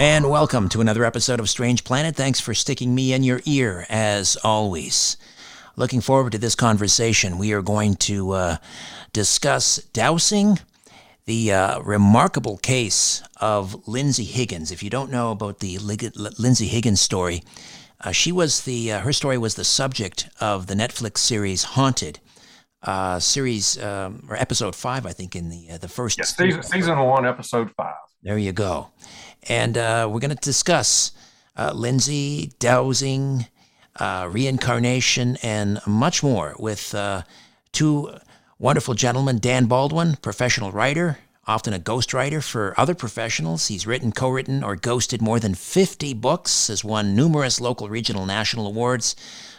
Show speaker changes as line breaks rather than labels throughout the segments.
And welcome to another episode of Strange Planet. Thanks for sticking me in your ear, as always. Looking forward to this conversation. We are going to uh, discuss dowsing, the uh, remarkable case of Lindsay Higgins. If you don't know about the Lindsay Higgins story, uh, she was the uh, her story was the subject of the Netflix series Haunted. Uh, series um, or episode five, I think, in the uh, the first
yes, season, season one, episode five.
There you go. And uh, we're going to discuss uh, Lindsay, dowsing, uh, reincarnation, and much more with uh, two wonderful gentlemen Dan Baldwin, professional writer, often a ghostwriter for other professionals. He's written, co written, or ghosted more than 50 books, has won numerous local, regional, national awards,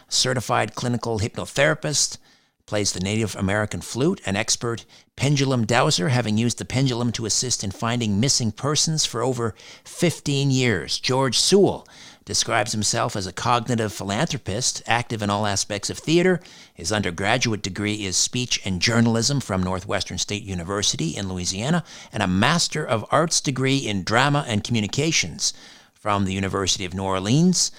certified clinical hypnotherapist plays the Native American flute, an expert pendulum dowser, having used the pendulum to assist in finding missing persons for over 15 years. George Sewell describes himself as a cognitive philanthropist, active in all aspects of theater. His undergraduate degree is speech and journalism from Northwestern State University in Louisiana, and a Master of Arts degree in drama and communications from the University of New Orleans.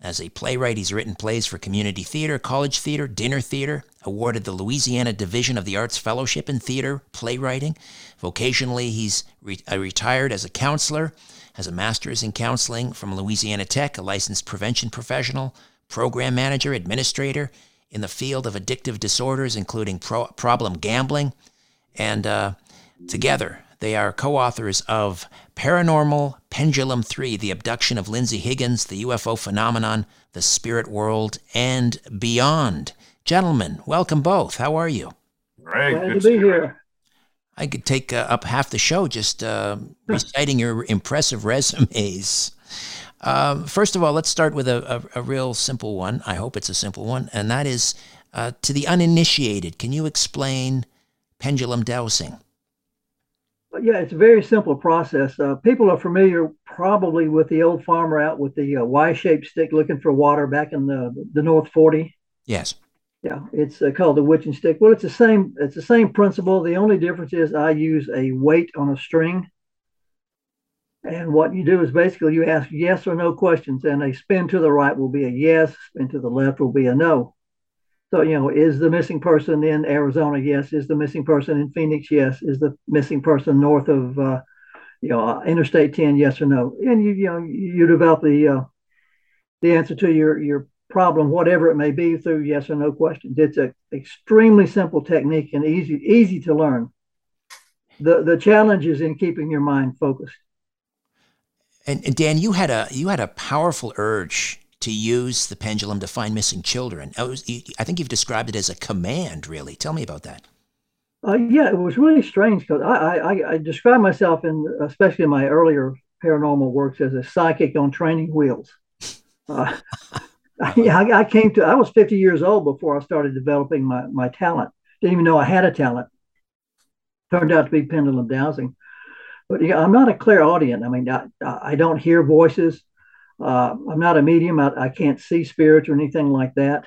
As a playwright, he's written plays for community theater, college theater, dinner theater, awarded the Louisiana Division of the Arts Fellowship in Theater Playwriting. Vocationally, he's re- uh, retired as a counselor, has a master's in counseling from Louisiana Tech, a licensed prevention professional, program manager, administrator in the field of addictive disorders, including pro- problem gambling. And uh, together, they are co authors of Paranormal Pendulum 3 The Abduction of Lindsay Higgins, the UFO Phenomenon, the Spirit World, and Beyond. Gentlemen, welcome both. How are you?
Great.
Glad to be here.
I could take uh, up half the show just uh, reciting your impressive resumes. Um, first of all, let's start with a, a, a, real simple one. I hope it's a simple one, and that is uh, to the uninitiated. Can you explain pendulum dowsing?
Yeah, it's a very simple process. Uh, people are familiar probably with the old farmer out with the uh, Y-shaped stick looking for water back in the the North Forty.
Yes.
Yeah, it's uh, called the witching stick. Well, it's the same. It's the same principle. The only difference is I use a weight on a string, and what you do is basically you ask yes or no questions, and a spin to the right will be a yes, spin to the left will be a no. So you know, is the missing person in Arizona? Yes. Is the missing person in Phoenix? Yes. Is the missing person north of uh, you know uh, Interstate 10? Yes or no? And you you know you develop the uh, the answer to your your problem, whatever it may be, through yes or no questions. It's an extremely simple technique and easy easy to learn. The the challenge is in keeping your mind focused.
And, and Dan, you had a you had a powerful urge to use the pendulum to find missing children. Was, I think you've described it as a command, really. Tell me about that.
Uh, yeah, it was really strange because I, I, I describe myself in, especially in my earlier paranormal works, as a psychic on training wheels. Uh, I, I, came to, I was 50 years old before I started developing my, my talent. Didn't even know I had a talent. Turned out to be pendulum dowsing. But yeah, I'm not a clairaudient. I mean, I, I don't hear voices. Uh, I'm not a medium. I, I can't see spirits or anything like that.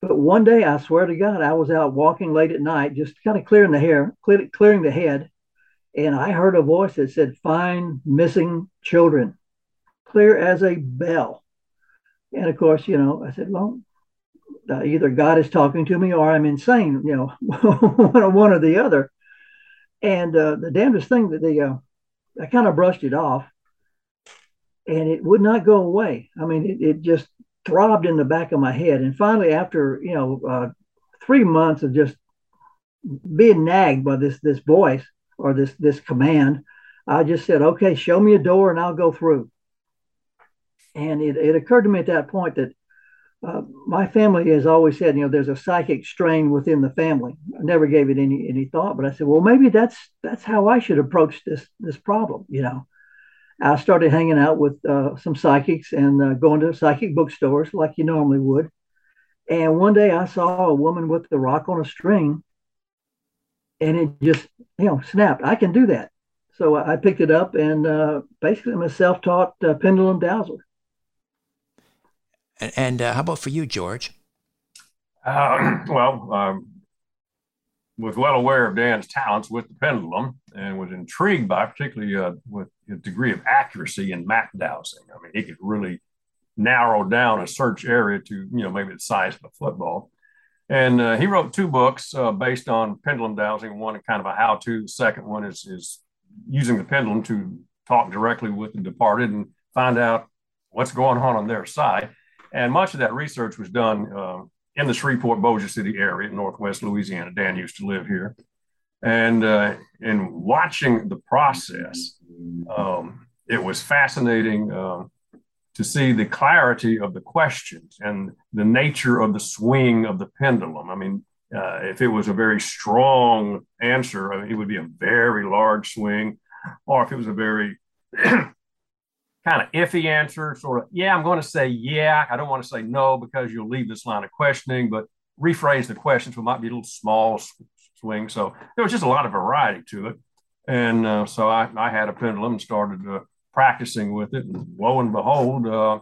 But one day, I swear to God, I was out walking late at night, just kind of clearing the hair, clear, clearing the head, and I heard a voice that said, "Find missing children," clear as a bell. And of course, you know, I said, "Well, uh, either God is talking to me or I'm insane," you know, one or the other. And uh, the damnedest thing that the uh, I kind of brushed it off, and it would not go away. I mean, it, it just throbbed in the back of my head. And finally, after you know uh, three months of just being nagged by this this voice or this this command, I just said, "Okay, show me a door, and I'll go through." And it, it occurred to me at that point that uh, my family has always said, you know, there's a psychic strain within the family. I never gave it any any thought, but I said, well, maybe that's that's how I should approach this this problem. You know, I started hanging out with uh, some psychics and uh, going to psychic bookstores like you normally would. And one day I saw a woman with the rock on a string, and it just you know snapped. I can do that. So I picked it up and uh, basically I'm a self-taught uh, pendulum dowser.
And, and uh, how about for you, George?
Uh, well, um, was well aware of Dan's talents with the pendulum and was intrigued by, particularly uh, with his degree of accuracy in map dowsing. I mean, he could really narrow down a search area to, you know, maybe the size of a football. And uh, he wrote two books uh, based on pendulum dowsing. One kind of a how-to. The second one is is using the pendulum to talk directly with the departed and find out what's going on on their side. And much of that research was done uh, in the Shreveport Bossier City area in Northwest Louisiana. Dan used to live here. And uh, in watching the process, um, it was fascinating uh, to see the clarity of the questions and the nature of the swing of the pendulum. I mean, uh, if it was a very strong answer, I mean, it would be a very large swing, or if it was a very kind of iffy answer, sort of, yeah, I'm going to say yeah. I don't want to say no because you'll leave this line of questioning, but rephrase the question so it might be a little small swing. So there was just a lot of variety to it. And uh, so I, I, had a pendulum and started uh, practicing with it. And lo and behold, uh,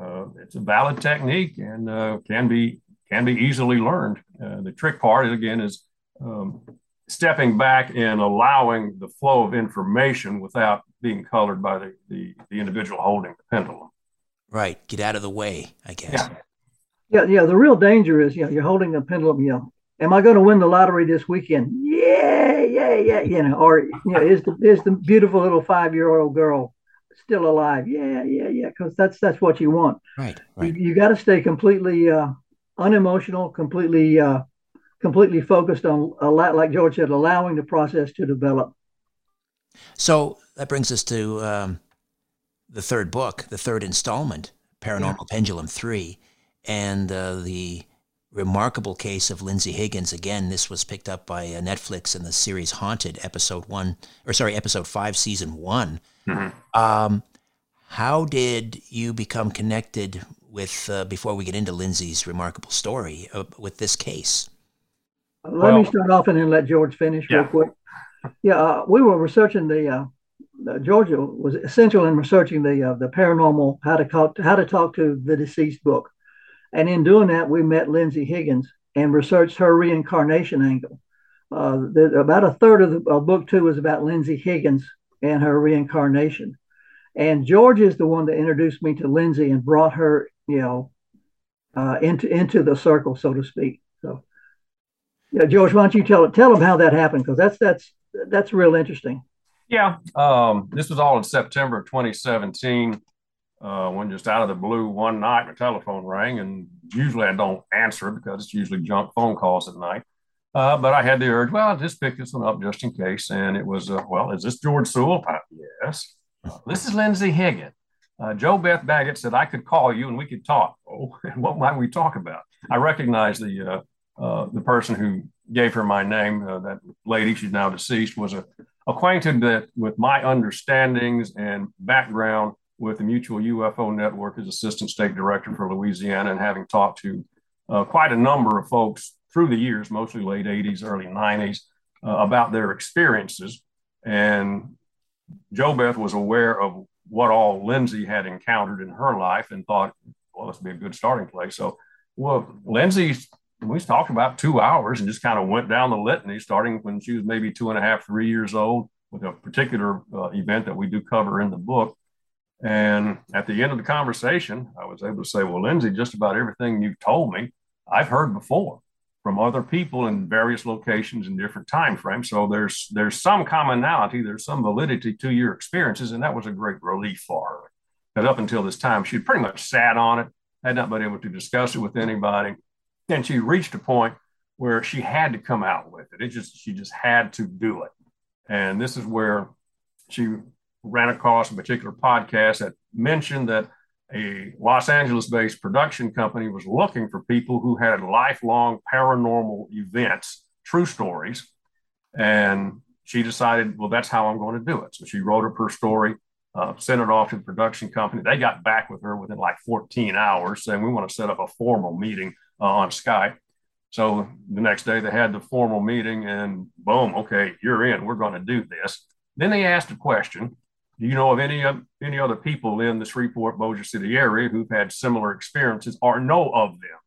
uh it's a valid technique and uh, can be can be easily learned. Uh, the trick part, again, is um, stepping back and allowing the flow of information without being colored by the, the, the individual holding the pendulum.
Right. Get out of the way, I guess.
Yeah. Yeah. Yeah. The real danger is, you know, you're holding the pendulum, you know, am I going to win the lottery this weekend? Yeah, yeah, yeah. You know, or, you know, is the, is the beautiful little five year old girl still alive? Yeah, yeah, yeah. Because that's, that's what you want.
Right. right.
You, you got to stay completely uh, unemotional, completely, uh, completely focused on a lot, like George said, allowing the process to develop.
So that brings us to um, the third book, the third installment, Paranormal yeah. Pendulum 3, and uh, the remarkable case of Lindsay Higgins. Again, this was picked up by uh, Netflix in the series Haunted, episode one, or sorry, episode five, season one. Mm-hmm. Um, how did you become connected with, uh, before we get into Lindsay's remarkable story, uh, with this case?
Let well, me start off and then let George finish yeah. real quick. Yeah, uh, we were researching the uh, uh, Georgia was essential in researching the uh, the paranormal how to talk how to talk to the deceased book, and in doing that we met Lindsay Higgins and researched her reincarnation angle. Uh, the, about a third of the book two is about Lindsay Higgins and her reincarnation, and George is the one that introduced me to Lindsay and brought her you know uh, into into the circle so to speak. So, yeah, George, why don't you tell tell them how that happened because that's that's that's real interesting.
Yeah, um, this was all in September of 2017. Uh, when just out of the blue one night, my telephone rang, and usually I don't answer because it's usually junk phone calls at night. Uh, but I had the urge, well, I'll just pick this one up just in case. And it was, uh, well, is this George Sewell? yes. Uh, this is Lindsay Higgins. uh, JoBeth Baggett said I could call you and we could talk. Oh, what might we talk about? I recognize the uh, uh, the person who gave her my name. Uh, that lady, she's now deceased, was a, acquainted that, with my understandings and background with the Mutual UFO Network as Assistant State Director for Louisiana, and having talked to uh, quite a number of folks through the years, mostly late 80s, early 90s, uh, about their experiences. And JoBeth was aware of what all Lindsay had encountered in her life and thought, well, this would be a good starting place. So, well, Lindsay, we talked about two hours and just kind of went down the litany, starting when she was maybe two and a half, three years old, with a particular uh, event that we do cover in the book. And at the end of the conversation, I was able to say, well, Lindsay, just about everything you've told me, I've heard before from other people in various locations in different time frames. So there's there's some commonality, there's some validity to your experiences, and that was a great relief for her. Because up until this time, she'd pretty much sat on it, had not been able to discuss it with anybody, and she reached a point where she had to come out with it. It just she just had to do it, and this is where she ran across a particular podcast that mentioned that a Los Angeles based production company was looking for people who had lifelong paranormal events, true stories. And she decided, well, that's how I'm going to do it. So she wrote up her story, uh, sent it off to the production company. They got back with her within like 14 hours saying, we want to set up a formal meeting uh, on Skype. So the next day they had the formal meeting and boom, okay, you're in. We're going to do this. Then they asked a question do you know of any any other people in the Shreveport Bossier City area who've had similar experiences or know of them?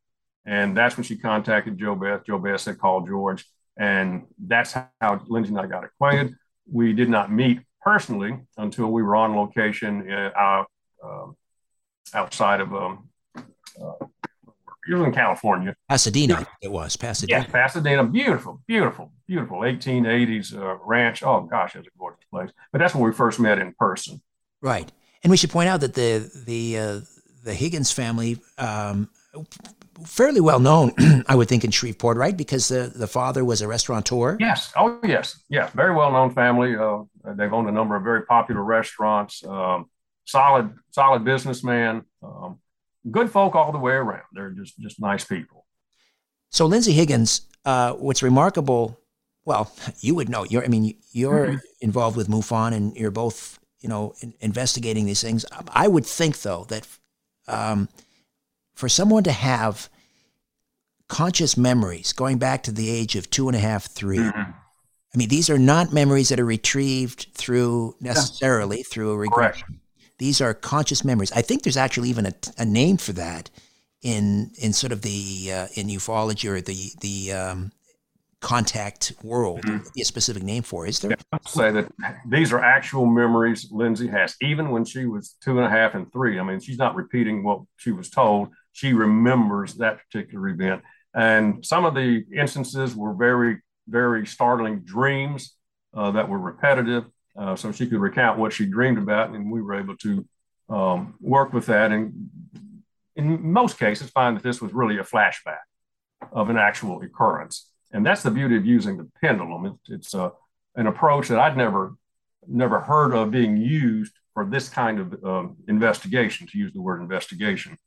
And that's when she contacted Joe Beth. Joe Beth said, call George. And that's how Lindsay and I got acquainted. We did not meet personally until we were on location uh, uh, outside of um, uh, you was in California.
Pasadena, it was Pasadena.
Yes, Pasadena. Beautiful, beautiful, beautiful 1880s uh, ranch. Oh gosh, it's a gorgeous place. But that's when we first met in person.
Right, and we should point out that the the uh, the Higgins family. Um, fairly well known, I would think, in Shreveport, right? Because the, the father was a restaurateur.
Yes. Oh, yes. Yes. Very well known family. Uh, they've owned a number of very popular restaurants. Um, solid, solid businessman. Um, good folk all the way around. They're just just nice people.
So Lindsay Higgins, uh, what's remarkable? Well, you would know. You're, I mean, you're mm-hmm. involved with MUFON, and you're both, you know, in, investigating these things. I would think, though, that um, for someone to have conscious memories going back to the age of two and a half, three. Mm-hmm. I mean, these are not memories that are retrieved through necessarily yeah. through a regression. Correct. These are conscious memories. I think there's actually even a, a name for that in in sort of the uh, in ufology or the the um, contact world. Mm-hmm. A specific name for is there? Yeah,
I'll say that these are actual memories Lindsay has, even when she was two and a half and three. I mean, she's not repeating what she was told. She remembers that particular event, and some of the instances were very very startling dreams uh, that were repetitive uh, so she could recount what she dreamed about, and we were able to um, work with that. And in most cases, find that this was really a flashback of an actual occurrence. And that's the beauty of using the pendulum. It, it's uh, an approach that I'd never never heard of being used for this kind of um, investigation, to use the word investigation.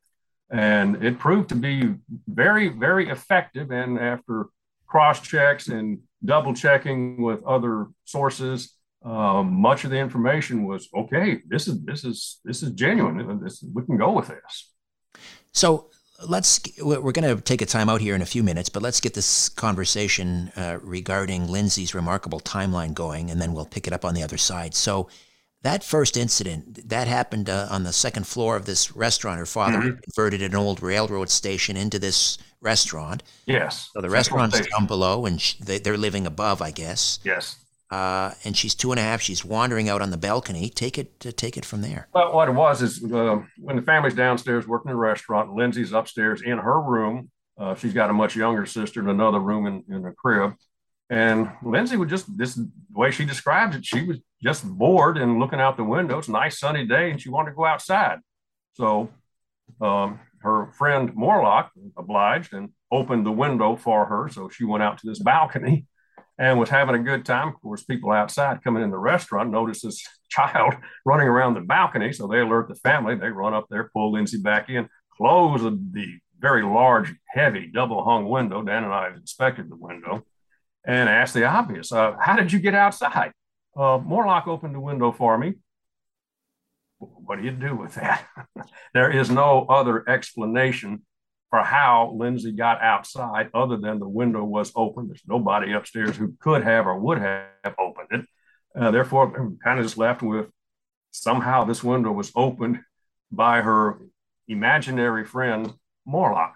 And it proved to be very, very effective. And after cross checks and double checking with other sources, um, much of the information was okay. This is this is this is genuine. This, we can go with this.
So let's we're going to take a time out here in a few minutes, but let's get this conversation uh, regarding Lindsay's remarkable timeline going, and then we'll pick it up on the other side. So that first incident that happened uh, on the second floor of this restaurant. Her father mm-hmm. converted an old railroad station into this restaurant.
Yes.
So the restaurant's down below, and sh- they're living above, I guess.
Yes
uh, and she's two and a half. She's wandering out on the balcony. Take it, uh, take it from there.
Well, what it was is uh, when the family's downstairs working in a restaurant, Lindsay's upstairs in her room. Uh, she's got a much younger sister in another room in, in the crib. And Lindsay would just this way she describes it, she was just bored and looking out the window. It's a nice sunny day, and she wanted to go outside. So um, her friend Morlock obliged and opened the window for her. So she went out to this balcony and was having a good time. Of course, people outside coming in the restaurant noticed this child running around the balcony. So they alert the family. They run up there, pull Lindsay back in, close the very large, heavy, double hung window. Dan and I inspected the window and asked the obvious uh, How did you get outside? Uh, Morlock opened the window for me. What do you do with that? there is no other explanation how Lindsay got outside other than the window was open. There's nobody upstairs who could have or would have opened it. Uh, therefore, I'm kind of just left with somehow this window was opened by her imaginary friend, Morlock.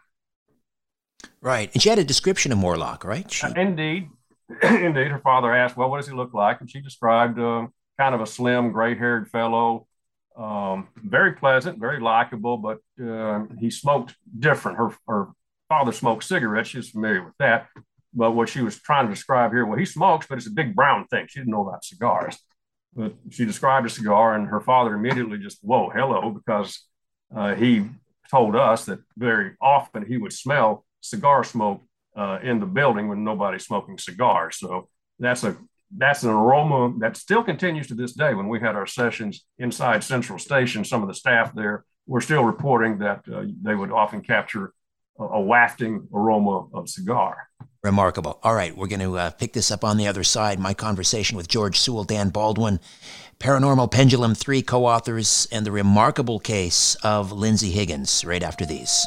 Right. And she had a description of Morlock, right? She...
Uh, indeed. indeed. Her father asked, Well, what does he look like? And she described uh, kind of a slim, gray haired fellow, um, very pleasant, very likable, but uh, he smoked different. Her, her father smoked cigarettes. She was familiar with that. But what she was trying to describe here, well, he smokes, but it's a big brown thing. She didn't know about cigars. But she described a cigar, and her father immediately just, whoa, hello, because uh, he told us that very often he would smell cigar smoke uh, in the building when nobody's smoking cigars. So that's a that's an aroma that still continues to this day. When we had our sessions inside Central Station, some of the staff there were still reporting that uh, they would often capture a, a, wafting aroma of cigar.
Remarkable. All right, we're going to uh, pick this up on the other side. My conversation with George Sewell, Dan Baldwin, Paranormal Pendulum 3 co authors, and the remarkable case of Lindsay Higgins right after these.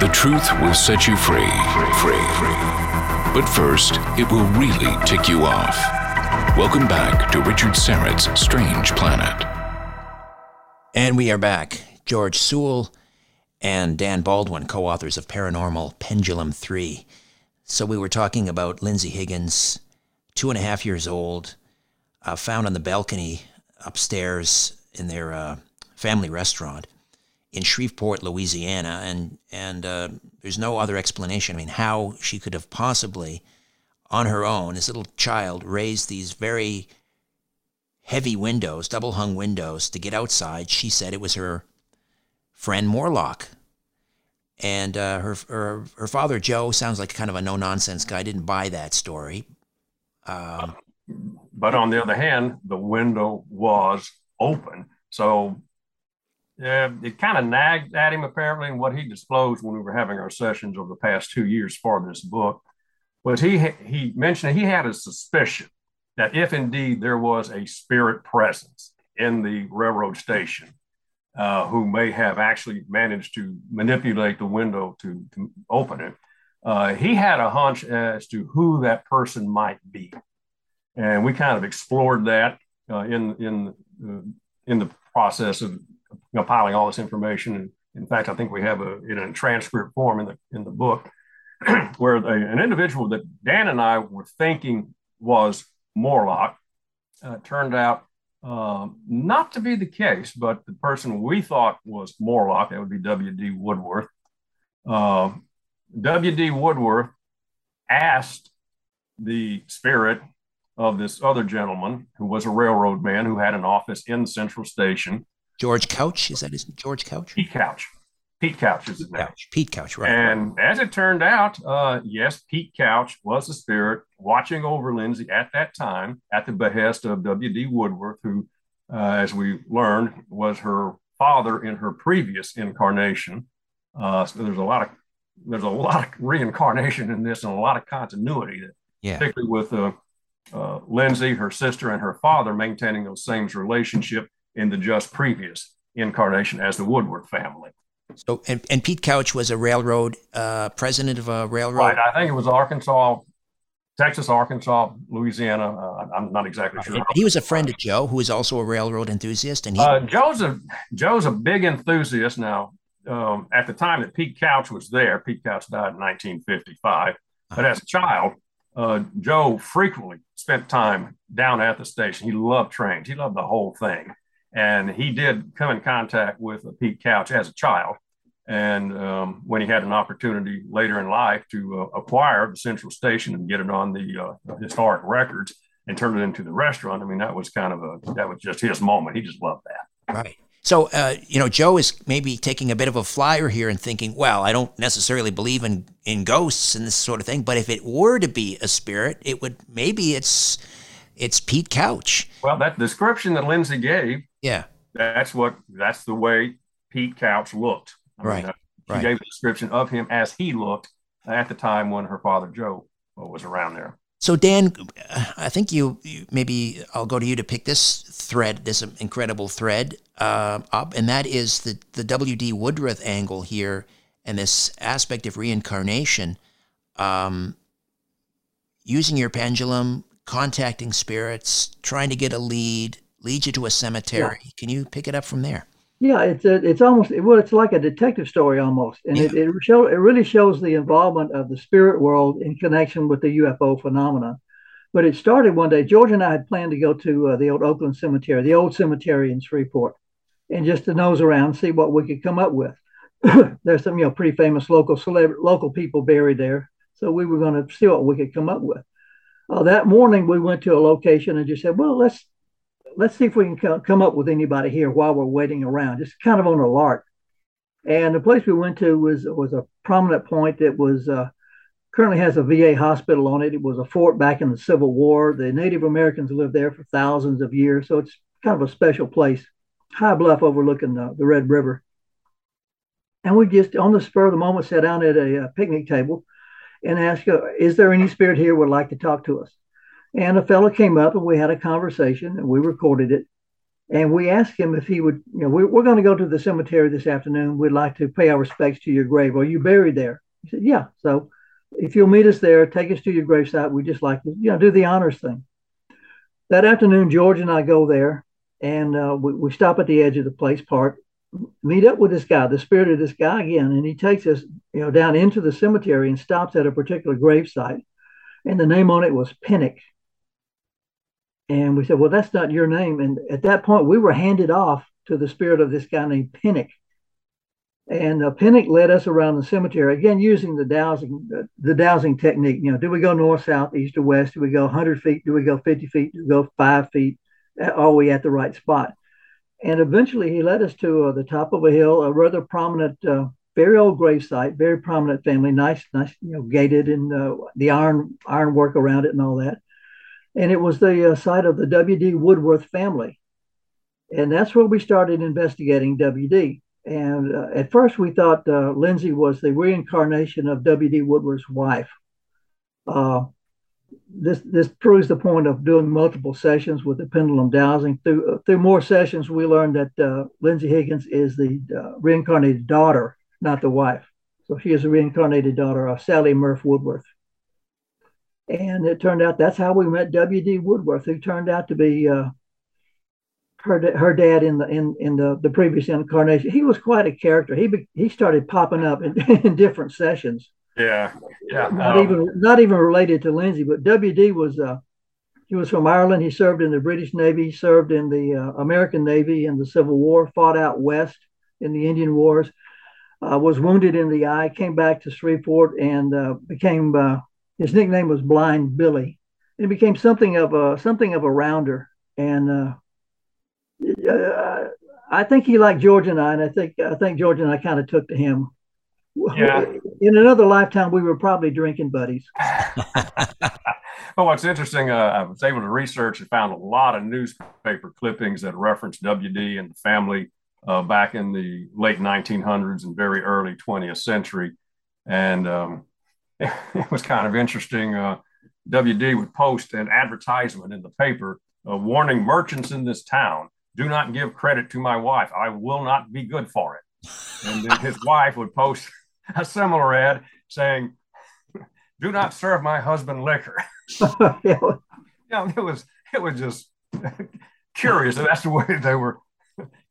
The truth will set you free. Free. free. But first, it will really tick you off. Welcome back to Richard Syrett's Strange Planet.
And we are back. George Sewell and Dan Baldwin, co authors of Paranormal Pendulum 3. So we were talking about Lindsay Higgins, two and a half years old, uh, found on the balcony upstairs in their uh, family restaurant in Shreveport, Louisiana, and and uh, there's no other explanation. I mean, how she could have possibly, on her own, this little child, raised these very heavy windows, double hung windows, to get outside. She said it was her friend Morlock. And uh, her, her her father Joe sounds like kind of a no nonsense guy. Didn't buy that story. Um,
but on the other hand, the window was open, so yeah, it kind of nagged at him apparently. And what he disclosed when we were having our sessions over the past two years for this book was he he mentioned he had a suspicion that if indeed there was a spirit presence in the railroad station uh, who may have actually managed to manipulate the window to, to open it, uh, he had a hunch as to who that person might be, and we kind of explored that uh, in in uh, in the process of compiling all this information. And in fact, I think we have a in a transcript form in the in the book where an individual that Dan and I were thinking was Morlock uh, turned out um, not to be the case, but the person we thought was Morlock, that would be W.D. Woodworth. Uh, um, W.D. Woodworth asked the spirit of this other gentleman who was a railroad man who had an office in Central Station.
George Couch, is that his George Couch?
Pete Couch. Pete Couch is his name.
Couch. Pete Couch, right.
And as it turned out, uh, yes, Pete Couch was the spirit watching over Lindsay at that time at the behest of W.D. Woodworth, who, uh, as we learned, was her father in her previous incarnation. Uh, so there's a lot of there's a lot of reincarnation in this and a lot of continuity, that,
yeah.
particularly with uh, uh, Lindsay, her sister, and her father maintaining those same relationship in the just previous incarnation as the Woodworth family.
So, and, and Pete Couch was a railroad uh, president of a railroad.
Right. I think it was Arkansas, Texas, Arkansas, Louisiana. Uh, I'm not exactly sure.
He was a friend of Joe, who is also a railroad enthusiast, and he.
Uh, Joe's a Joe's a big enthusiast. Now, um, at the time that Pete Couch was there, Pete Couch died in 1955. But as a child, uh, Joe frequently spent time down at the station. He loved trains. He loved the whole thing. And he did come in contact with Pete Couch as a child. And um, when he had an opportunity later in life to uh, acquire the Central Station and get it on the uh, historic records and turn it into the restaurant, I mean, that was kind of a, that was just his moment. He just loved that.
Right. So, uh, you know, Joe is maybe taking a bit of a flyer here and thinking, well, I don't necessarily believe in, in ghosts and this sort of thing, but if it were to be a spirit, it would maybe it's it's Pete Couch.
Well, that description that Lindsay gave,
yeah,
that's what that's the way Pete Couch looked.
I right. Mean, uh,
she
right.
gave a description of him as he looked at the time when her father Joe was around there.
So Dan, I think you, you, maybe I'll go to you to pick this thread, this incredible thread uh, up, and that is the the W. D. Woodworth angle here, and this aspect of reincarnation, um, using your pendulum, contacting spirits, trying to get a lead, lead you to a cemetery. Yeah. Can you pick it up from there?
Yeah, it's a, it's almost well, it's like a detective story almost, and yeah. it it, show, it really shows the involvement of the spirit world in connection with the UFO phenomenon. But it started one day. George and I had planned to go to uh, the old Oakland Cemetery, the old cemetery in Shreveport, and just to nose around, see what we could come up with. There's some you know pretty famous local celeb- local people buried there, so we were going to see what we could come up with. Uh, that morning, we went to a location and just said, "Well, let's let's see if we can come up with anybody here while we're waiting around, just kind of on a lark. And the place we went to was was a prominent point that was uh, currently has a VA hospital on it. It was a fort back in the Civil War. The Native Americans lived there for thousands of years, so it's kind of a special place. High bluff overlooking the, the Red River. And we just, on the spur of the moment, sat down at a, a picnic table and asked, uh, "Is there any spirit here would like to talk to us?" And a fellow came up and we had a conversation and we recorded it. And we asked him if he would, you know, we, we're going to go to the cemetery this afternoon. We'd like to pay our respects to your grave. Are you buried there? He said, Yeah. So if you'll meet us there, take us to your gravesite. We'd just like to, you know, do the honors thing. That afternoon, George and I go there and uh, we, we stop at the edge of the place park, meet up with this guy, the spirit of this guy again. And he takes us, you know, down into the cemetery and stops at a particular gravesite. And the name on it was Pinnock. And we said, well, that's not your name. And at that point, we were handed off to the spirit of this guy named Pinnock. And uh, Pinnock led us around the cemetery, again, using the dowsing, uh, the dowsing technique. You know, do we go north, south, east, or west? Do we go 100 feet? Do we go 50 feet? Do we go five feet? Are we at the right spot? And eventually he led us to uh, the top of a hill, a rather prominent, uh, very old gravesite, very prominent family, nice, nice, you know, gated and uh, the iron ironwork around it and all that and it was the uh, site of the W.D. Woodworth family. And that's where we started investigating W.D. And uh, at first, we thought uh, Lindsay was the reincarnation of W.D. Woodworth's wife. Uh, this this proves the point of doing multiple sessions with the pendulum dowsing. Through uh, through more sessions, we learned that uh, Lindsay Higgins is the reincarnated daughter, not the wife. So she is a reincarnated daughter of Sally Murph Woodworth. And it turned out that's how we met W.D. Woodworth, who turned out to be uh, her her dad in the in in the, the previous incarnation. He was quite a character. He be, he started popping up in, in different sessions.
Yeah, yeah.
Not um, even not even related to Lindsay, but W.D. was uh, he was from Ireland. He served in the British Navy, He served in the uh, American Navy in the Civil War, fought out west in the Indian Wars. Uh, was wounded in the eye, came back to Shreveport, and uh, became uh, his nickname was Blind Billy. It became something of a something of a rounder, and uh, uh, I think he liked George and I, and I think I think George and I kind of took to him.
Yeah.
In another lifetime, we were probably drinking buddies.
well, what's interesting, uh, I was able to research and found a lot of newspaper clippings that reference WD and the family uh, back in the late 1900s and very early 20th century. And um, it was kind of interesting. Uh, WD would post an advertisement in the paper uh, warning merchants in this town do not give credit to my wife. I will not be good for it. And then his wife would post a similar ad saying, do not serve my husband liquor. yeah. It was it was just curious. And that's the way they were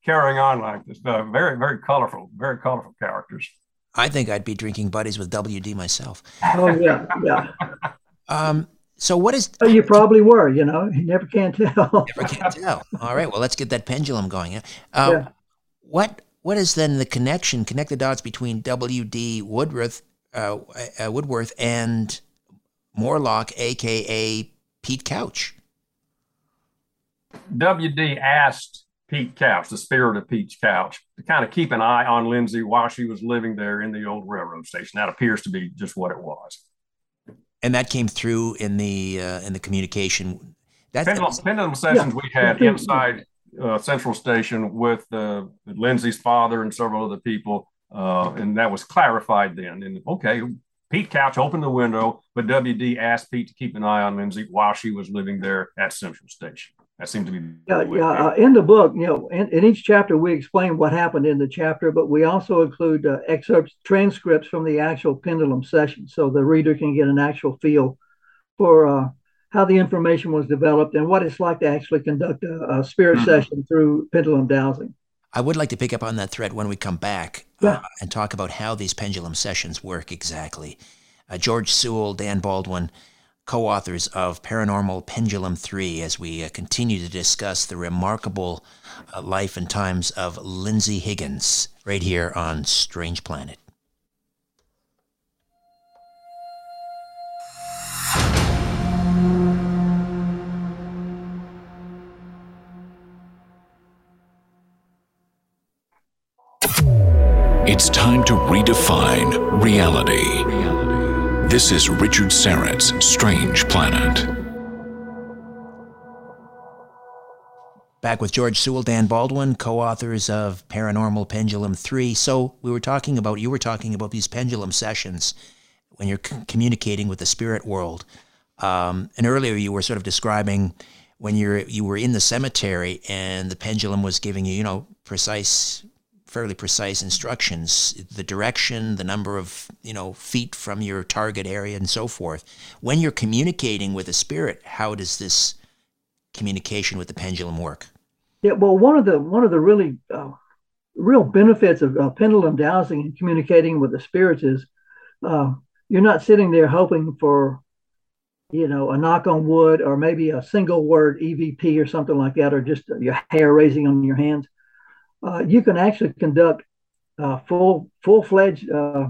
carrying on like this. Uh, very, very colorful, very colorful characters.
I think I'd be drinking buddies with WD myself.
Oh yeah, yeah.
Um, so what is?
Oh, you probably were. You know, you never can tell.
Never can tell. All right. Well, let's get that pendulum going. Uh, yeah. What What is then the connection? Connect the dots between W.D. Woodworth, uh, uh, Woodworth, and Morlock, aka Pete Couch.
W.D. asked Pete Couch, the spirit of Pete's Couch, to kind of keep an eye on Lindsay while she was living there in the old railroad station. That appears to be just what it was.
And that came through in the uh, in the communication.
That's pendulum, pendulum sessions yeah. we had inside uh, Central Station with uh, Lindsay's father and several other people, uh, and that was clarified then. And okay, Pete Couch opened the window, but WD asked Pete to keep an eye on Lindsay while she was living there at Central Station. That seemed to be
yeah, yeah. Uh, in the book, you know, in, in, each chapter we explain what happened in the chapter, but we also include uh, excerpts, transcripts from the actual pendulum session, so the reader can get an actual feel for uh, how the information was developed and what it's like to actually conduct a, a spirit mm-hmm. session through pendulum dowsing.
I would like to pick up on that thread when we come back uh, yeah. and talk about how these pendulum sessions work exactly. Uh, George Sewell, Dan Baldwin co authors of Paranormal Pendulum 3, as we uh, continue to discuss the remarkable uh, life and times of Lindsay Higgins right here on Strange Planet.
It's time to redefine reality. This is Richard Syrett's Strange Planet.
Back with George Sewell, Dan Baldwin, co authors of Paranormal Pendulum 3. So, we were talking about, you were talking about these pendulum sessions when you're c- communicating with the spirit world. Um, and earlier you were sort of describing when you're you were in the cemetery and the pendulum was giving you, you know, precise fairly precise instructions, the direction, the number of, you know, feet from your target area and so forth. When you're communicating with a spirit, how does this communication with the pendulum work?
Yeah, well, one of the one of the really uh, real benefits of uh, pendulum dowsing and communicating with the spirits is uh, you're not sitting there hoping for you know, a knock on wood or maybe a single word EVP or something like that, or just your hair raising on your hands uh, you can actually conduct uh, full full fledged uh,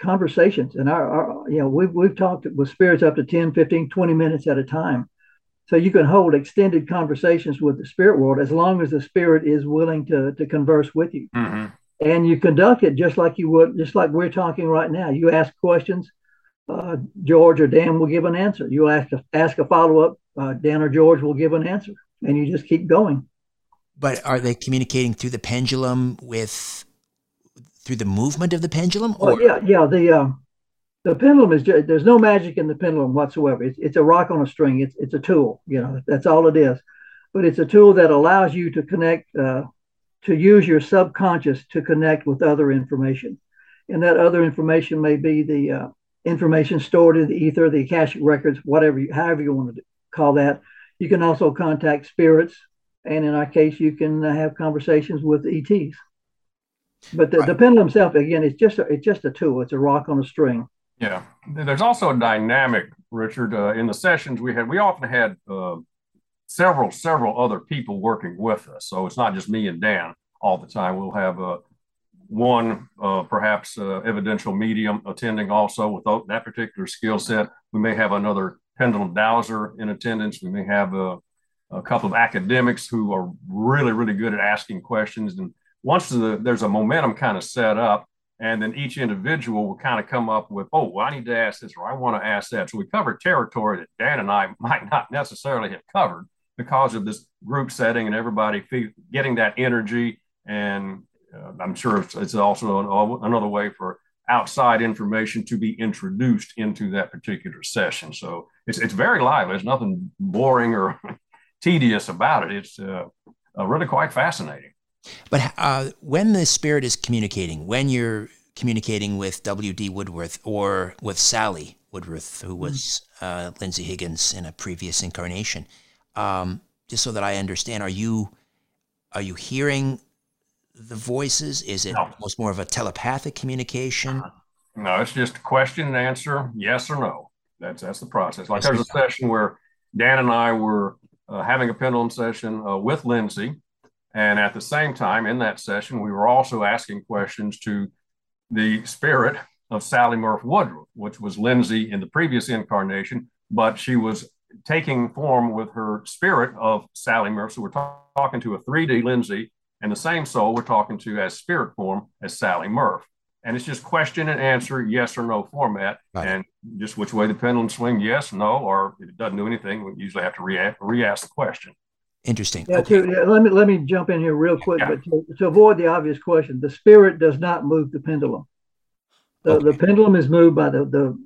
conversations. And our, our, you know, we've we've talked with spirits up to 10, 15, 20 minutes at a time. So you can hold extended conversations with the spirit world as long as the spirit is willing to to converse with you. Mm-hmm. And you conduct it just like you would, just like we're talking right now. You ask questions, uh, George or Dan will give an answer. You ask a, ask a follow up, uh, Dan or George will give an answer, and you just keep going.
But are they communicating through the pendulum with through the movement of the pendulum?
Or? Well, yeah, yeah. The uh, the pendulum is just, there's no magic in the pendulum whatsoever. It's it's a rock on a string. It's it's a tool. You know that's all it is. But it's a tool that allows you to connect uh, to use your subconscious to connect with other information, and that other information may be the uh, information stored in the ether, the akashic records, whatever, you, however you want to call that. You can also contact spirits and in our case, you can have conversations with ETs. But the, right. the pendulum itself, again, it's just a, it's just a tool. It's a rock on a string.
Yeah, there's also a dynamic, Richard. Uh, in the sessions we had, we often had uh, several several other people working with us. So it's not just me and Dan all the time. We'll have uh, one, uh, perhaps uh, evidential medium attending also with that particular skill set. We may have another pendulum dowser in attendance. We may have a a couple of academics who are really, really good at asking questions. And once the, there's a momentum kind of set up, and then each individual will kind of come up with, oh, well, I need to ask this or I want to ask that. So we cover territory that Dan and I might not necessarily have covered because of this group setting and everybody getting that energy. And uh, I'm sure it's, it's also an, another way for outside information to be introduced into that particular session. So it's, it's very lively. There's nothing boring or tedious about it. It's uh, uh, really quite fascinating.
But uh, when the spirit is communicating, when you're communicating with W.D. Woodworth or with Sally Woodworth, who was uh, Lindsay Higgins in a previous incarnation, um, just so that I understand, are you are you hearing the voices? Is it
No.
almost more of a telepathic communication?
No, it's just a question and answer, yes or no. That's that's the process. Like there's a session where Dan and I were uh, having a pendulum session uh, with Lindsay, and at the same time in that session, we were also asking questions to the spirit of Sally Murph Woodworth, which was Lindsay in the previous incarnation, but she was taking form with her spirit of Sally Murph. So we're talk- talking to a 3D Lindsay, and the same soul we're talking to as spirit form as Sally Murph. And it's just question and answer, yes or no format,
Right.
and just which way the pendulum swing, yes, no, or if it doesn't do anything, we usually have to re- re-ask the question.
Interesting.
Yeah,
Okay.
to, let me let me jump in here real quick,
Yeah.
but to, to avoid the obvious question, the spirit does not move the pendulum. The, the pendulum is moved by the, the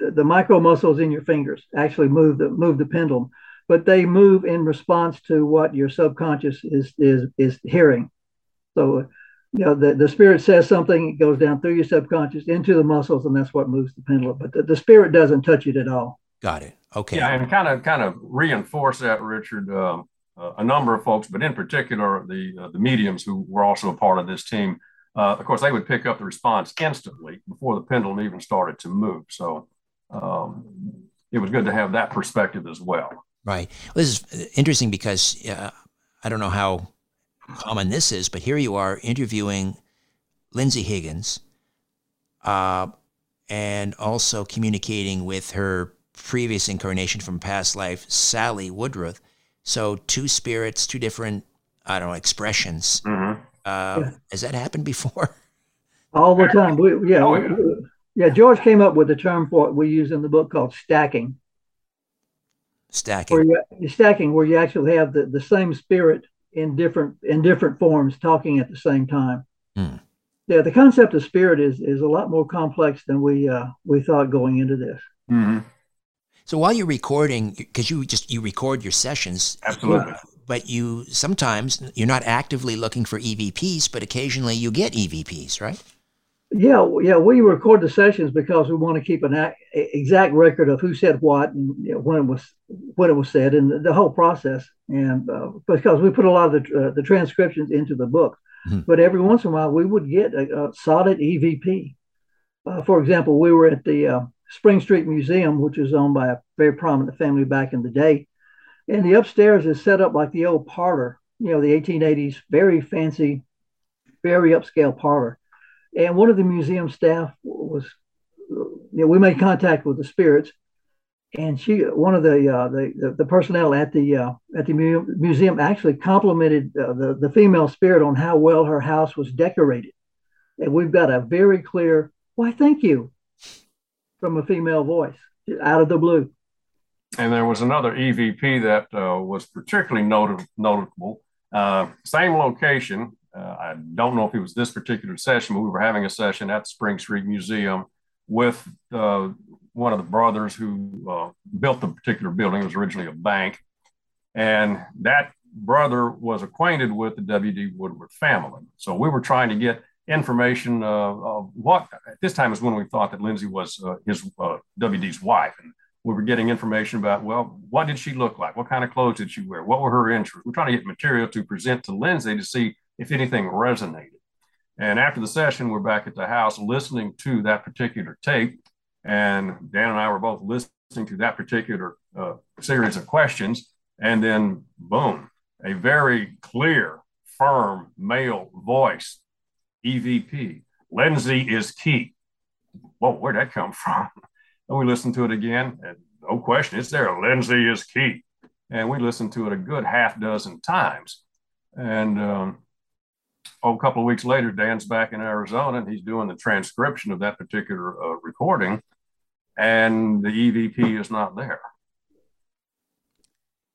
the the micro muscles in your fingers actually move the move the pendulum, but they move in response to what your subconscious is is is hearing. So, you know, the, the spirit says something, it goes down through your subconscious into the muscles, and that's what moves the pendulum. But the, the spirit doesn't touch it at all.
Got it. Okay.
Yeah, and kind of kind of reinforce that, Richard. Um, uh, a number of folks, but in particular the uh, the mediums who were also a part of this team. Uh, of course, they would pick up the response instantly before the pendulum even started to move. So um, it was good to have that perspective as well.
Right. Well, this is interesting because uh, I don't know how common this is, but here you are interviewing Lindsay Higgins uh, and also communicating with her previous incarnation from past life, Sally Woodworth. So, two spirits, two different, I don't know, expressions.
Mhm.
Uh,
Yeah.
Has that happened before?
All the time. We, yeah,
Oh, yeah.
yeah. George came up with the term for it we use in the book called stacking.
Stacking.
where you stacking where you actually have the, the same spirit in different in different forms talking at the same time.
Hmm.
Yeah, the concept of spirit is is a lot more complex than we uh, we thought going into this.
Mhm.
So while you're recording, because you just you record your sessions,
Absolutely.
but you sometimes you're not actively looking for EVPs, but occasionally you get EVPs, right?
Yeah, yeah, we record the sessions because we want to keep an ac- exact record of who said what and you know, when it was when it was said and the, the whole process. And uh, because we put a lot of the uh, the transcriptions into the book,
Mhm.
but every once in a while we would get a, a solid EVP. Uh, for example, we were at the uh, Spring Street Museum, which was owned by a very prominent family back in the day, and the upstairs is set up like the old parlor, you know, the 1880s, very fancy, very upscale parlor and one of the museum staff was you know we made contact with the spirits and she one of the uh, the, the personnel at the uh, at the mu- museum actually complimented uh, the the female spirit on how well her house was decorated and we've got a very clear why thank you from a female voice out of the blue
And there was another EVP that uh, was particularly notable. notable. Uh, same location. Uh, I don't know if it was this particular session, but we were having a session at the Spring Street Museum with uh, one of the brothers who uh, built the particular building. It was originally a bank. And that brother was acquainted with the W.D. Woodworth family. So we were trying to get information uh, of what, at this time is when we thought that Lindsay was uh, his uh, W.D.'s wife. And we were getting information about, well, what did she look like? What kind of clothes did she wear? What were her interests? We're trying to get material to present to Lindsay to see if anything resonated. And after the session, we're back at the house listening to that particular tape. And Dan and I were both listening to that particular uh, series of questions. And then, boom, a very clear, firm male voice EVP. Lindsay is key. Whoa, where'd that come from? And we listened to it again, and no question, it's there. Lindsay is key. And we listened to it a good half dozen times. And um, oh, a couple of weeks later, Dan's back in Arizona and he's doing the transcription of that particular uh, recording, and the EVP is not there.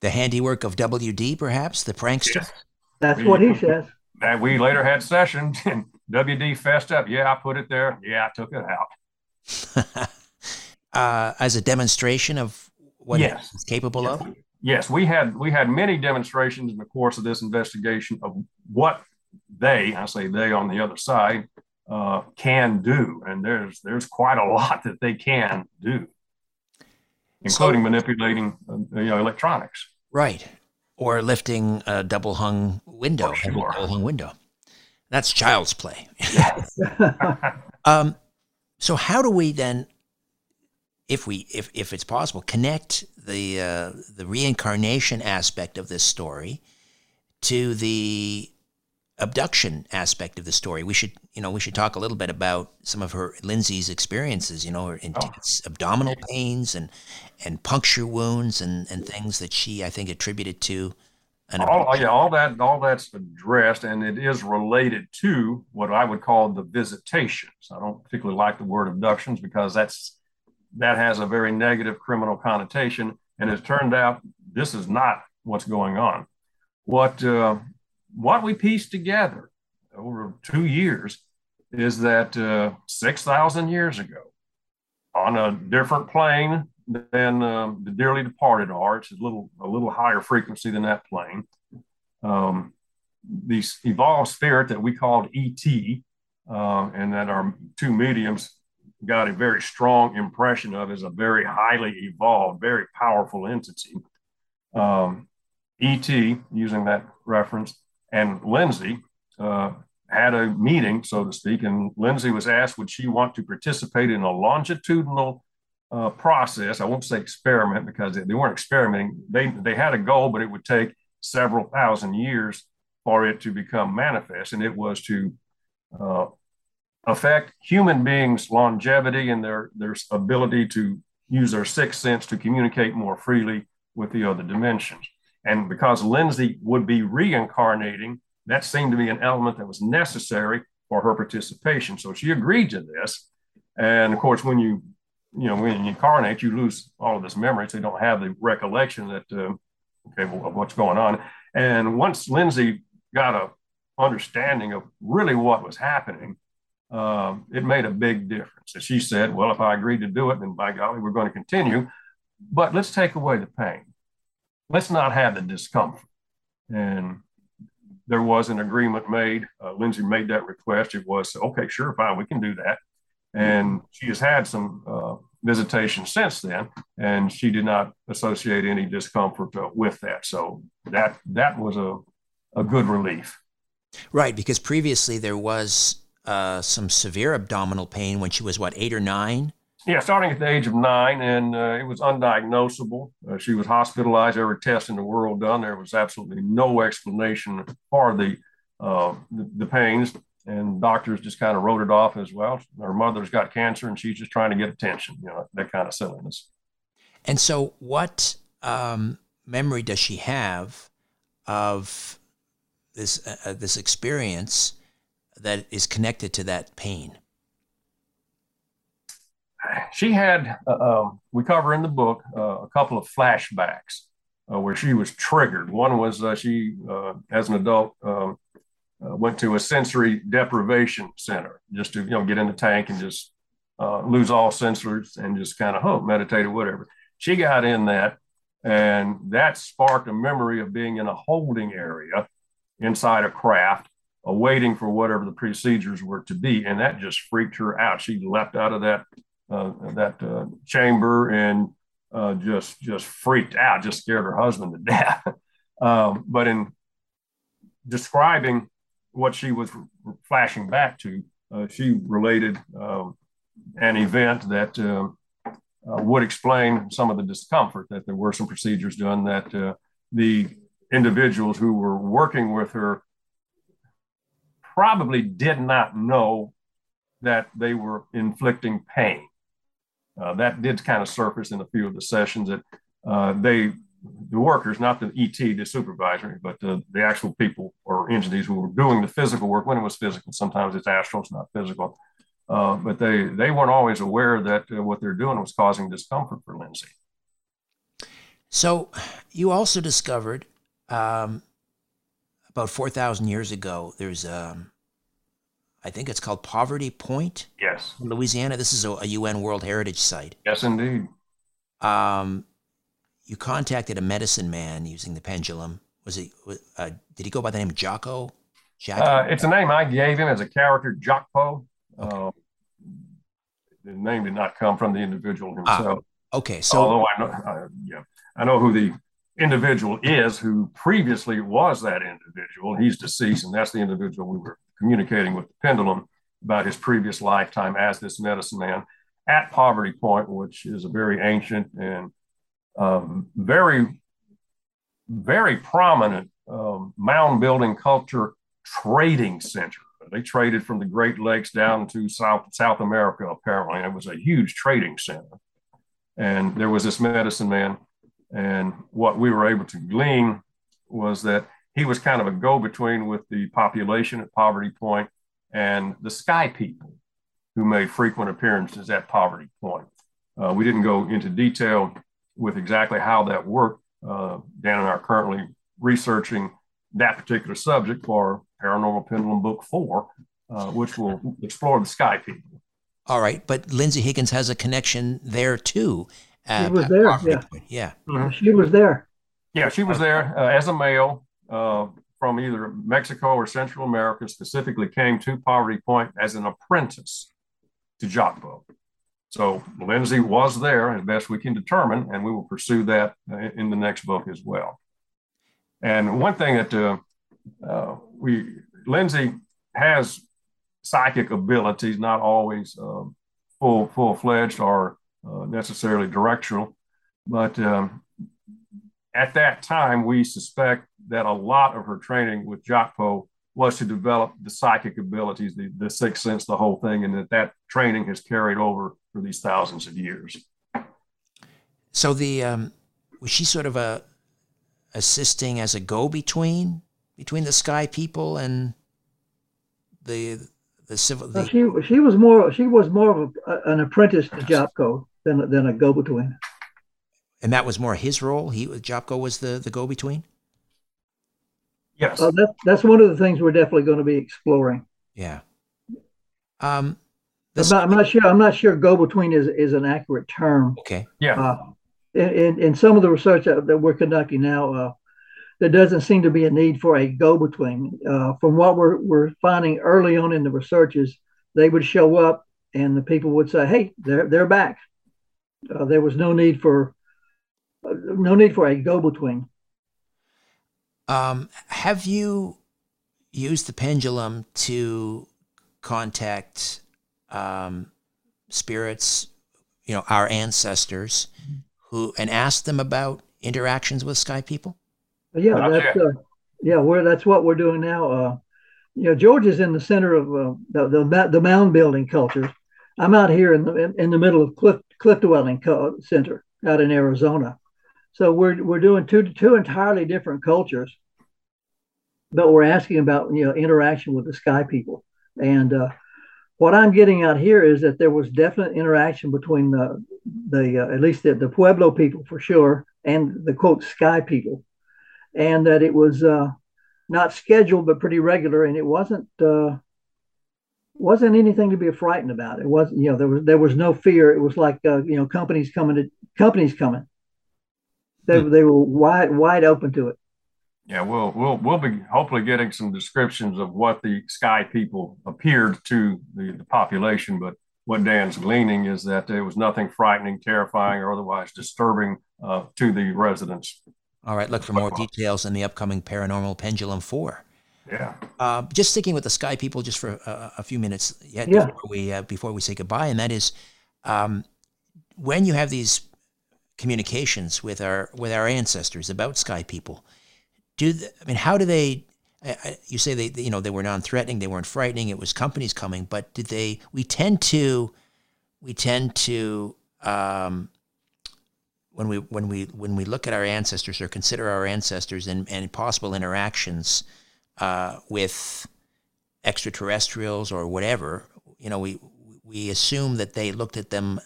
The handiwork of WD, perhaps the prankster.
that's what he says
And we later had sessions, and WD fessed up. Yeah, I put it there. Yeah, I took it out.
uh, as a demonstration of what
Yes.
it's capable of.
Yes, we had we had many demonstrations in the course of this investigation of what they, I say they on the other side, uh, can do, and there's there's quite a lot that they can do, including manipulating uh, you know electronics.
Right. Or lifting a double hung window,
sure.
double hung window. That's child's play. um, so how do we then, if we if if it's possible, connect the uh, the reincarnation aspect of this story to the abduction aspect of the story. We should, you know, we should talk a little bit about some of her Lindsay's experiences. You know, her intense oh. abdominal pains and and puncture wounds and and things that she, I think, attributed to.
An all, yeah, all that all that's addressed, and it is related to what I would call the visitations. I don't particularly like the word abductions because that's that has a very negative criminal connotation, and it turned out this is not what's going on. What uh, what we pieced together over two years is that uh, 6,000 years ago, on a different plane than um, the dearly departed are, it's a little, a little higher frequency than that plane. Um, evolved spirit that we called ET, uh, and that our two mediums got a very strong impression of as a very highly evolved, very powerful entity. Um, ET, using that reference, and Lindsay uh, had a meeting, so to speak, and Lindsay was asked would she want to participate in a longitudinal uh, process. I won't say experiment because they, weren't experimenting. They they had a goal, but it would take several thousand years for it to become manifest, and it was to uh, affect human beings' longevity and their their ability to use their sixth sense to communicate more freely with the other dimensions. And because Lindsay would be reincarnating, that seemed to be an element that was necessary for her participation. So she agreed to this. And of course, when you you know when you incarnate, you lose all of this memory, so you don't have the recollection that uh, okay of what's going on. And once Lindsay got a understanding of really what was happening, um, it made a big difference. And she said, "Well, if I agreed to do it, then by golly, we're going to continue, but let's take away the pain." Let's not have the discomfort. And there was an agreement made. Uh, Lindsay made that request. It was okay, sure, fine, we can do that. And she has had some uh, visitation since then, and she did not associate any discomfort uh, with that. So that that was a a good relief.
Right, because previously there was uh, some severe abdominal pain when she was what eight or nine.
Yeah, starting at the age of nine, and uh, it was undiagnosable. Uh, she was hospitalized, every test in the world done. There was absolutely no explanation for the, uh, the, the pains, and doctors just kind of wrote it off as well. Her mother's got cancer, and she's just trying to get attention. You know, that kind of silliness.
And so, what um, memory does she have of this uh, this experience that is connected to that pain?
She had, uh, um, we cover in the book uh, a couple of flashbacks uh, where she was triggered. One was uh, she, uh, as an adult, um, went to a sensory deprivation center just to, you know, get in the tank and just lose all sensors and just kind of hope, meditate or whatever. She got in that, and that sparked a memory of being in a holding area inside a craft awaiting for whatever the procedures were to be. And that just freaked her out. She leapt out of that uh, that uh, chamber and uh, just just freaked out, just scared her husband to death. um, but in describing what she was flashing back to, uh, she related um, an event that uh, uh, would explain some of the discomfort that there were some procedures done that the individuals who were working with her probably did not know that they were inflicting pain. Uh, that did kind of surface in a few of the sessions that uh, they, the workers, not the ET, the supervisor, but the, the actual people or entities who were doing the physical work when it was physical. Sometimes it's astral, it's not physical. Uh, but they, they weren't always aware that uh, what they're doing was causing discomfort for Lindsay.
So you also discovered um, about 4,000 years ago, there's um, I think it's called Poverty Point.
Yes.
Louisiana. This is a, a, UN World Heritage Site.
Yes, indeed.
Um, you contacted a medicine man using the pendulum. Was he? Uh, did he go by the name Jocko?
Uh, it's a name I gave him as a character, Jocko. Okay. Uh, the name did not come from the individual ah, himself.
Ah, okay, so
although I know, uh, yeah, I know who the individual is who previously was that individual. He's deceased, and that's the individual we were communicating with the pendulum about his previous lifetime as this medicine man at Poverty Point, which is a very ancient and um, very, very prominent um, mound building culture trading center. They traded from the Great Lakes down to South South America. Apparently, it was a huge trading center. And there was this medicine man, and what we were able to glean was that he was kind of a go-between with the population at Poverty Point and the Sky People, who made frequent appearances at Poverty Point. Uh, we didn't go into detail with exactly how that worked. Uh, Dan and I are currently researching that particular subject for Paranormal Pendulum Book Four, uh, which will explore the Sky People.
All right, but Lindsay Higgins has a connection there too.
she was there. Yeah.
Yeah.
Mm-hmm. She was there.
Yeah, she was there uh, as a male uh, from either Mexico or Central America. Specifically, came to Poverty Point as an apprentice to Jocpo. So Lindsay was there as best we can determine, and we will pursue that uh, in the next book as well. And one thing that uh, uh, we Lindsay has psychic abilities, not always uh, full full fledged or necessarily directional, but um, at that time we suspect that a lot of her training with Jocpo was to develop the psychic abilities, the, the sixth sense, the whole thing, and that that training has carried over for these thousands of years.
So the um, was she sort of a assisting as a go-between between the sky people and the the civil. The...
she she was more she was more of a, an apprentice to Jopko than than a go-between.
And that was more his role. He Jopko was the the go-between.
Yes,
uh, that, that's one of the things we're definitely going to be exploring.
Yeah. Um,
I'm not, I'm not, sure. I'm not sure go-between is is an accurate term.
Okay.
Yeah. Uh,
in, in, in some of the research that, that we're conducting now, uh, there doesn't seem to be a need for a go-between. Uh, from what we're, we're finding early on in the researches, they would show up and the people would say, "Hey, they're they're back." Uh, there was no need for no need for a go-between.
Um, have you used the pendulum to contact um, spirits, you know, our ancestors, who and ask them about interactions with sky people?
Yeah, that's uh, yeah, we're that's what we're doing now. Uh, you know, George is in the center of uh, the, the, the mound building cultures. I'm out here in the in, in the middle of cliff cliff dwelling center out in Arizona. So we're we're doing two two entirely different cultures, but we're asking about you know interaction with the sky people. And uh, what I'm getting out here is that there was definite interaction between the the uh, at least the, the Pueblo people for sure and the quote sky people and that it was uh, not scheduled but pretty regular, and it wasn't uh, wasn't anything to be frightened about. It wasn't you know there was there was no fear. It was like uh, you know companies coming to companies coming. They they were wide wide open to it.
Yeah, we'll we'll we'll be hopefully getting some descriptions of what the sky people appeared to the, the population, but what Dan's gleaning is that there was nothing frightening, terrifying, or otherwise disturbing uh, to the residents.
All right, look for more details in the upcoming Paranormal Pendulum 4.
Yeah.
Uh, just sticking with the Sky People just for a, a few minutes yet
yeah.
before, we, uh, before we say goodbye, and that is um, when you have these communications with our with our ancestors about Sky People, do the, I mean how do they? you say they, you know they were non-threatening, they weren't frightening. It was companies coming, but did they? We tend to we tend to um, when we when we when we look at our ancestors or consider our ancestors and, and possible interactions uh, with extraterrestrials or whatever, you know, we we assume that they looked at them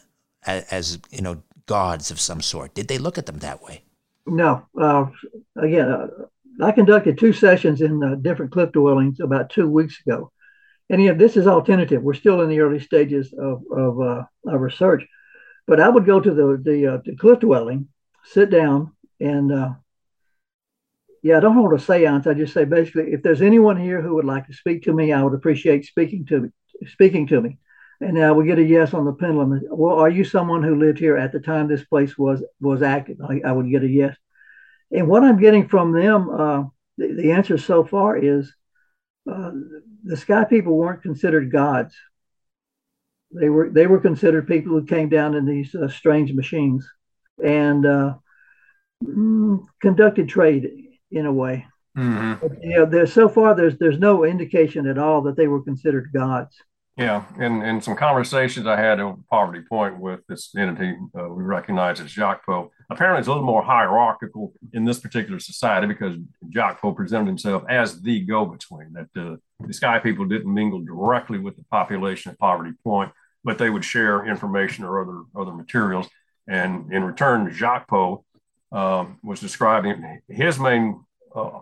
as, as you know gods of some sort. Did they look at them that way?
No. Uh, again, uh, I conducted two sessions in uh, different cliff dwellings about two weeks ago, and yeah, this is all tentative. We're still in the early stages of of, uh, of research. But I would go to the the, uh, the cliff dwelling, sit down, and uh, yeah, I don't hold a seance. I just say basically, if there's anyone here who would like to speak to me, I would appreciate speaking to me, speaking to me. And I would get a yes on the pendulum. Well, are you someone who lived here at the time this place was was active? I, I would get a yes. And what I'm getting from them, uh, the, the answer so far is uh, the sky people weren't considered gods. They were they were considered people who came down in these uh, strange machines and uh, mm, conducted trade in a way. Mm-hmm. But, you know, there's so far there's there's no indication at all that they were considered gods.
Yeah, in, in some conversations I had at Poverty Point with this entity uh, we recognize as Jacques Poe, apparently it's a little more hierarchical in this particular society because Jacques Poe presented himself as the go-between, that uh, the Sky people didn't mingle directly with the population at Poverty Point, but they would share information or other, other materials. And in return, Jacques Poe um, was describing his main uh,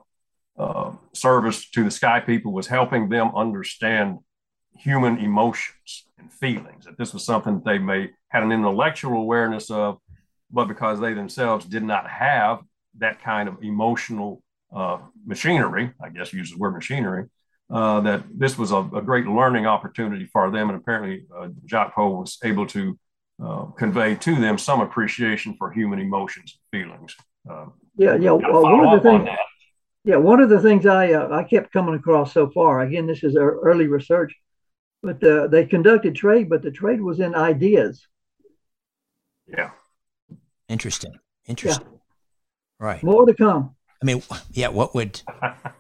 uh, service to the Sky people was helping them understand human emotions and feelings. That this was something they may had an intellectual awareness of, but because they themselves did not have that kind of emotional uh, machinery, I guess use the word machinery, uh, that this was a, a, great learning opportunity for them. And apparently, uh, Jacques Poe was able to uh, convey to them some appreciation for human emotions and feelings.
Uh, yeah, yeah. Well, one of the things, yeah, one of the things I uh, I kept coming across so far. Again, this is early research but uh, they conducted trade, but the trade was in ideas.
Yeah.
Interesting. Interesting. Yeah. Right.
More to come.
I mean, yeah. What would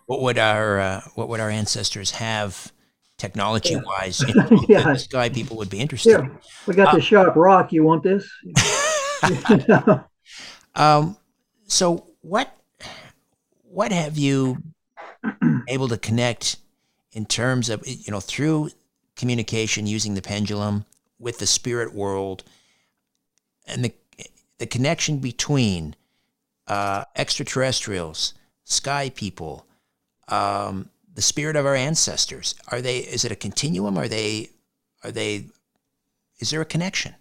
what would our uh, what would our ancestors have technology wise? Yeah. yeah. Sky people would be interested.
Here, we got uh, the sharp rock. You want this?
um. So what what have you able to connect in terms of you know through communication using the pendulum with the spirit world and the the connection between uh, extraterrestrials, sky people, um, the spirit of our ancestors. Are they? Is it a continuum? Are they? Are they? Is there a connection?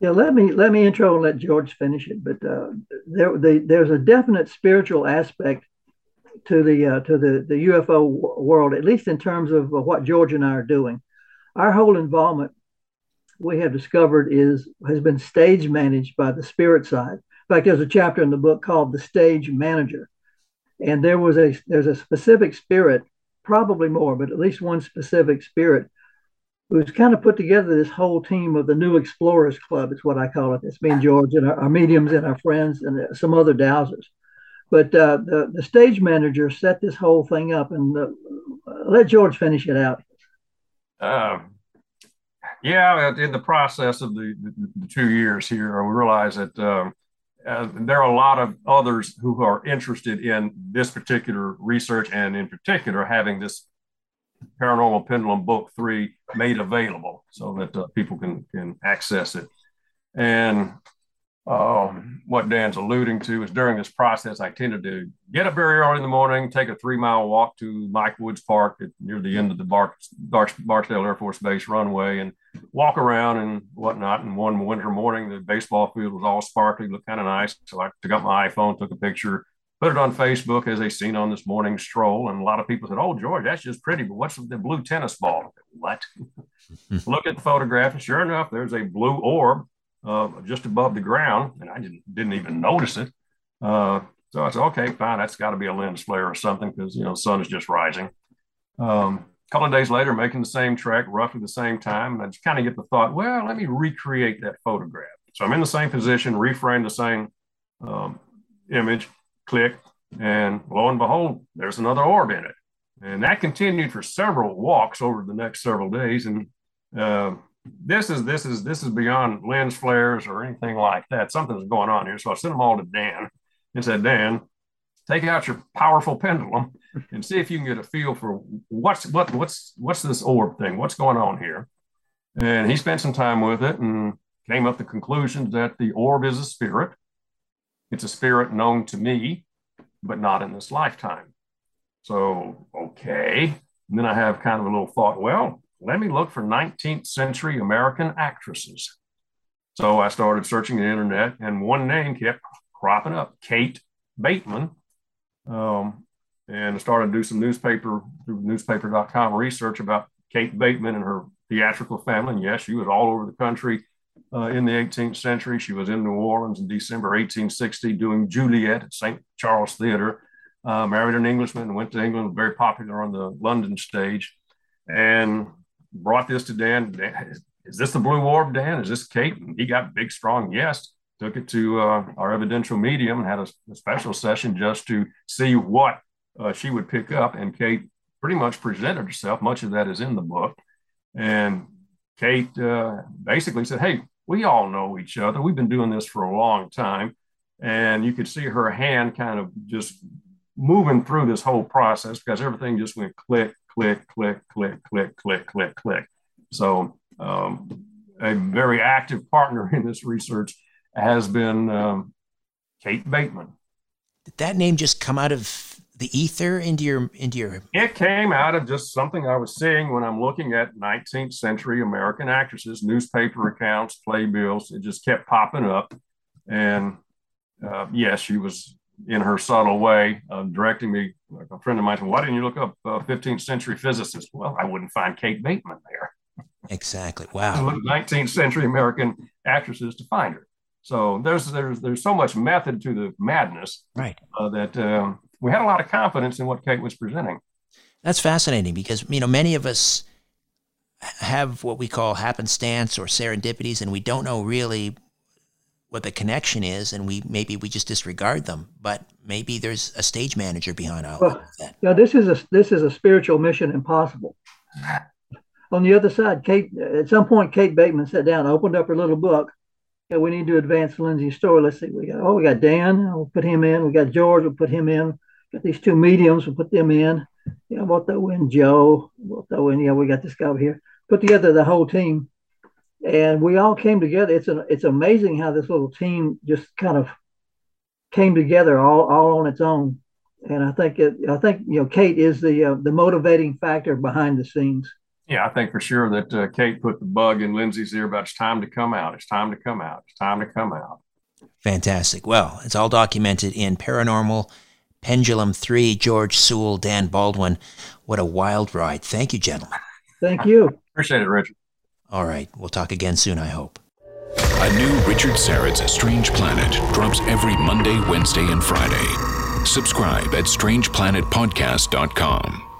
Yeah, let me let me intro and let George finish it. But uh, there, there's a definite spiritual aspect to the uh, to the the UFO world, at least in terms of what George and I are doing our whole involvement we have discovered is has been stage managed by the spirit side. In fact, there's a chapter in the book called the stage manager, and there was a there's a specific spirit, probably more, but at least one specific spirit who's kind of put together this whole team of the New Explorers Club. It's what I call it. It's me and George and our, our mediums and our friends and some other dowsers. But uh, the the stage manager set this whole thing up, and uh, let George finish it out.
Um, yeah, in the process of the, the, two years here, we realized that um, uh, there are a lot of others who are interested in this particular research and, in particular, having this paranormal pendulum book three made available so that uh, people can can access it. And um, what Dan's alluding to is during this process, I tended to get up very early in the morning, take a three mile walk to Mike Woods Park at, near the end of the Bar- Bar- Barksdale Air Force Base runway and walk around and whatnot. And one winter morning, the baseball field was all sparkly, looked kind of nice. So I took out my iPhone, took a picture, put it on Facebook as they seen on this morning stroll. And a lot of people said, Oh, George, that's just pretty, but what's the blue tennis ball? What? Look at the photograph, and sure enough, there's a blue orb uh, just above the ground, and I didn't didn't even notice it. Uh, so I said, okay, fine, that's got to be a lens flare or something because you know the sun is just rising. Um, a couple of days later, making the same trek, roughly the same time, and I just kind of get the thought, well, let me recreate that photograph. So I'm in the same position, reframe the same um, image, click, and lo and behold, there's another orb in it. And that continued for several walks over the next several days. And uh, this is this is this is beyond lens flares or anything like that. Something's going on here. So I sent them all to Dan and said, Dan, take out your powerful pendulum and see if you can get a feel for what's what what's what's this orb thing? What's going on here? And he spent some time with it and came up the conclusion that the orb is a spirit. It's a spirit known to me, but not in this lifetime. So okay. And then I have kind of a little thought, well, let me look for 19th century American actresses. So I started searching the internet, and one name kept cropping up Kate Bateman. Um, and I started to do some newspaper, newspaper.com research about Kate Bateman and her theatrical family. And yes, she was all over the country uh, in the 18th century. She was in New Orleans in December 1860 doing Juliet at St. Charles Theater. uh, married an Englishman, went to England, very popular on the London stage, and brought this to Dan. Dan is this the Blue Orb, Dan? Is this Kate? And he got big, strong yes. Took it to uh, our evidential medium and had a, a, special session just to see what uh, she would pick up. And Kate pretty much presented herself. Much of that is in the book. And Kate uh, basically said, Hey, we all know each other. We've been doing this for a long time. And you could see her hand kind of just moving through this whole process because everything just went click, click, click, click, click, click, click, click. So, um, a very active partner in this research has been um, Kate Bateman.
Did that name just come out of the ether into your into your
it came out of just something i was seeing when i'm looking at 19th century american actresses newspaper accounts playbills it just kept popping up and uh, yes she was in her subtle way uh, directing me like a friend of mine said why didn't you look up uh, 15th century physicists well i wouldn't find kate bateman there.
Exactly. Wow.
19th century american actresses to find her. So there's there's there's so much method to the madness
right.
uh, that um, we had a lot of confidence in what Kate was presenting.
That's fascinating because you know many of us have what we call happenstance or serendipities, and we don't know really what the connection is, and we maybe we just disregard them. But maybe there's a stage manager behind all well, of that.
Yeah, this is a this is a spiritual mission impossible. On the other side, Kate at some point Kate Bateman sat down, opened up her little book. Yeah, we need to advance Lindsay's story. Let's see. We got oh, we got Dan. We'll put him in. We got George. We'll put him in got these two mediums. We'll put them in. Yeah, we'll throw in Joe. We'll throw in, yeah, we got this guy over here. Put together the whole team. And we all came together. It's an, it's amazing how this little team just kind of came together all, all on its own. And I think it, I think you know Kate is the uh, the motivating factor behind the scenes.
Yeah, I think for sure that uh, Kate put the bug in Lindsay's ear about it's time to come out. It's time to come out. It's time to come out.
Fantastic. Well, it's all documented in Paranormal Pendulum 3, George Sewell, Dan Baldwin. What a wild ride. Thank you, gentlemen.
Thank you.
Appreciate it, Richard.
All right. We'll talk again soon, I hope.
A new Richard Syrett's Strange Planet drops every Monday, Wednesday, and Friday. Subscribe at strangeplanetpodcast.com.